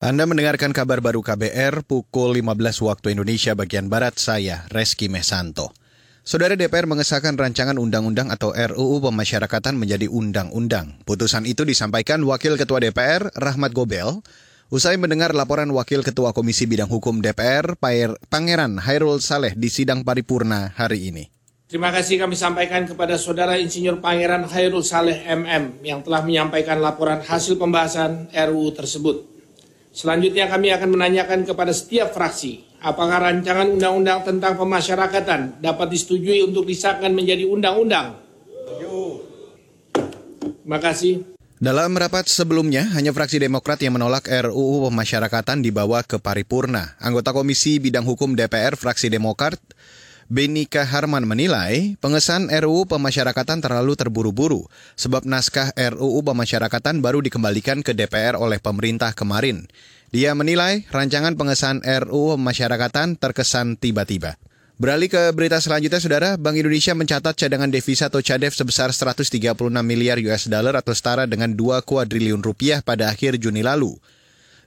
Anda mendengarkan kabar baru KBR pukul 15 waktu Indonesia bagian Barat, saya Reski Mesanto. Saudara DPR mengesahkan rancangan undang-undang atau RUU pemasyarakatan menjadi undang-undang. Putusan itu disampaikan Wakil Ketua DPR, Rahmat Gobel, usai mendengar laporan Wakil Ketua Komisi Bidang Hukum DPR, Pangeran Hairul Saleh di sidang paripurna hari ini. Terima kasih kami sampaikan kepada Saudara Insinyur Pangeran Hairul Saleh MM yang telah menyampaikan laporan hasil pembahasan RUU tersebut. Selanjutnya kami akan menanyakan kepada setiap fraksi, apakah rancangan undang-undang tentang pemasyarakatan dapat disetujui untuk disahkan menjadi undang-undang? Terima kasih. Dalam rapat sebelumnya, hanya fraksi Demokrat yang menolak RUU pemasyarakatan dibawa ke paripurna. Anggota Komisi Bidang Hukum DPR fraksi Demokrat, Benika Harman menilai pengesahan RUU pemasyarakatan terlalu terburu-buru sebab naskah RUU pemasyarakatan baru dikembalikan ke DPR oleh pemerintah kemarin. Dia menilai rancangan pengesahan RUU pemasyarakatan terkesan tiba-tiba. Beralih ke berita selanjutnya, Saudara, Bank Indonesia mencatat cadangan devisa atau CADEV sebesar 136 miliar US dollar atau setara dengan 2 kuadriliun rupiah pada akhir Juni lalu.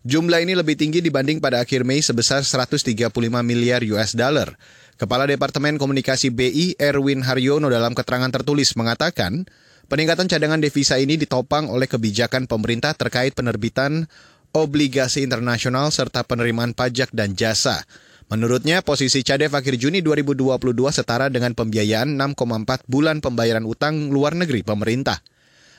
Jumlah ini lebih tinggi dibanding pada akhir Mei sebesar 135 miliar US dollar. Kepala Departemen Komunikasi BI Erwin Haryono dalam keterangan tertulis mengatakan, peningkatan cadangan devisa ini ditopang oleh kebijakan pemerintah terkait penerbitan obligasi internasional serta penerimaan pajak dan jasa. Menurutnya, posisi CADEV akhir Juni 2022 setara dengan pembiayaan 6,4 bulan pembayaran utang luar negeri pemerintah.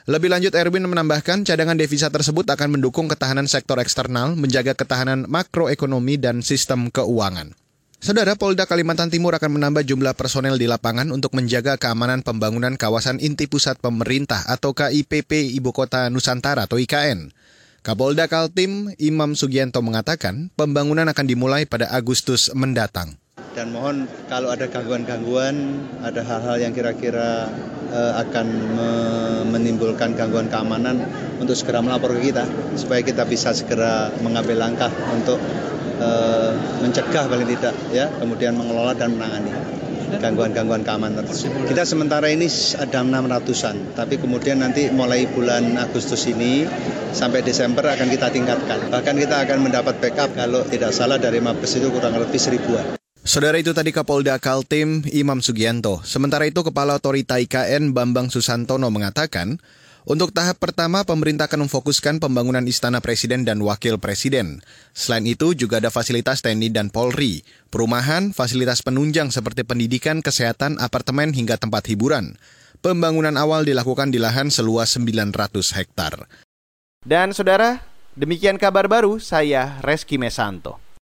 Lebih lanjut, Erwin menambahkan cadangan devisa tersebut akan mendukung ketahanan sektor eksternal, menjaga ketahanan makroekonomi dan sistem keuangan. Saudara Polda Kalimantan Timur akan menambah jumlah personel di lapangan untuk menjaga keamanan pembangunan kawasan inti pusat pemerintah atau KIPP Ibu Kota Nusantara atau IKN. Kapolda Kaltim Imam Sugianto mengatakan pembangunan akan dimulai pada Agustus mendatang. Dan mohon kalau ada gangguan-gangguan, ada hal-hal yang kira-kira uh, akan me menimbulkan gangguan keamanan untuk segera melapor ke kita supaya kita bisa segera mengambil langkah untuk uh, mencegah paling tidak ya, kemudian mengelola dan menangani gangguan-gangguan keamanan. Kita sementara ini ada 600-an, tapi kemudian nanti mulai bulan Agustus ini sampai Desember akan kita tingkatkan. Bahkan kita akan mendapat backup kalau tidak salah dari Mabes itu kurang lebih seribuan. Saudara itu tadi Kapolda Kaltim Imam Sugianto. Sementara itu Kepala Otorita IKN Bambang Susantono mengatakan, untuk tahap pertama, pemerintah akan memfokuskan pembangunan Istana Presiden dan Wakil Presiden. Selain itu, juga ada fasilitas TNI dan Polri, perumahan, fasilitas penunjang seperti pendidikan, kesehatan, apartemen, hingga tempat hiburan. Pembangunan awal dilakukan di lahan seluas 900 hektar. Dan saudara, demikian kabar baru saya Reski Mesanto.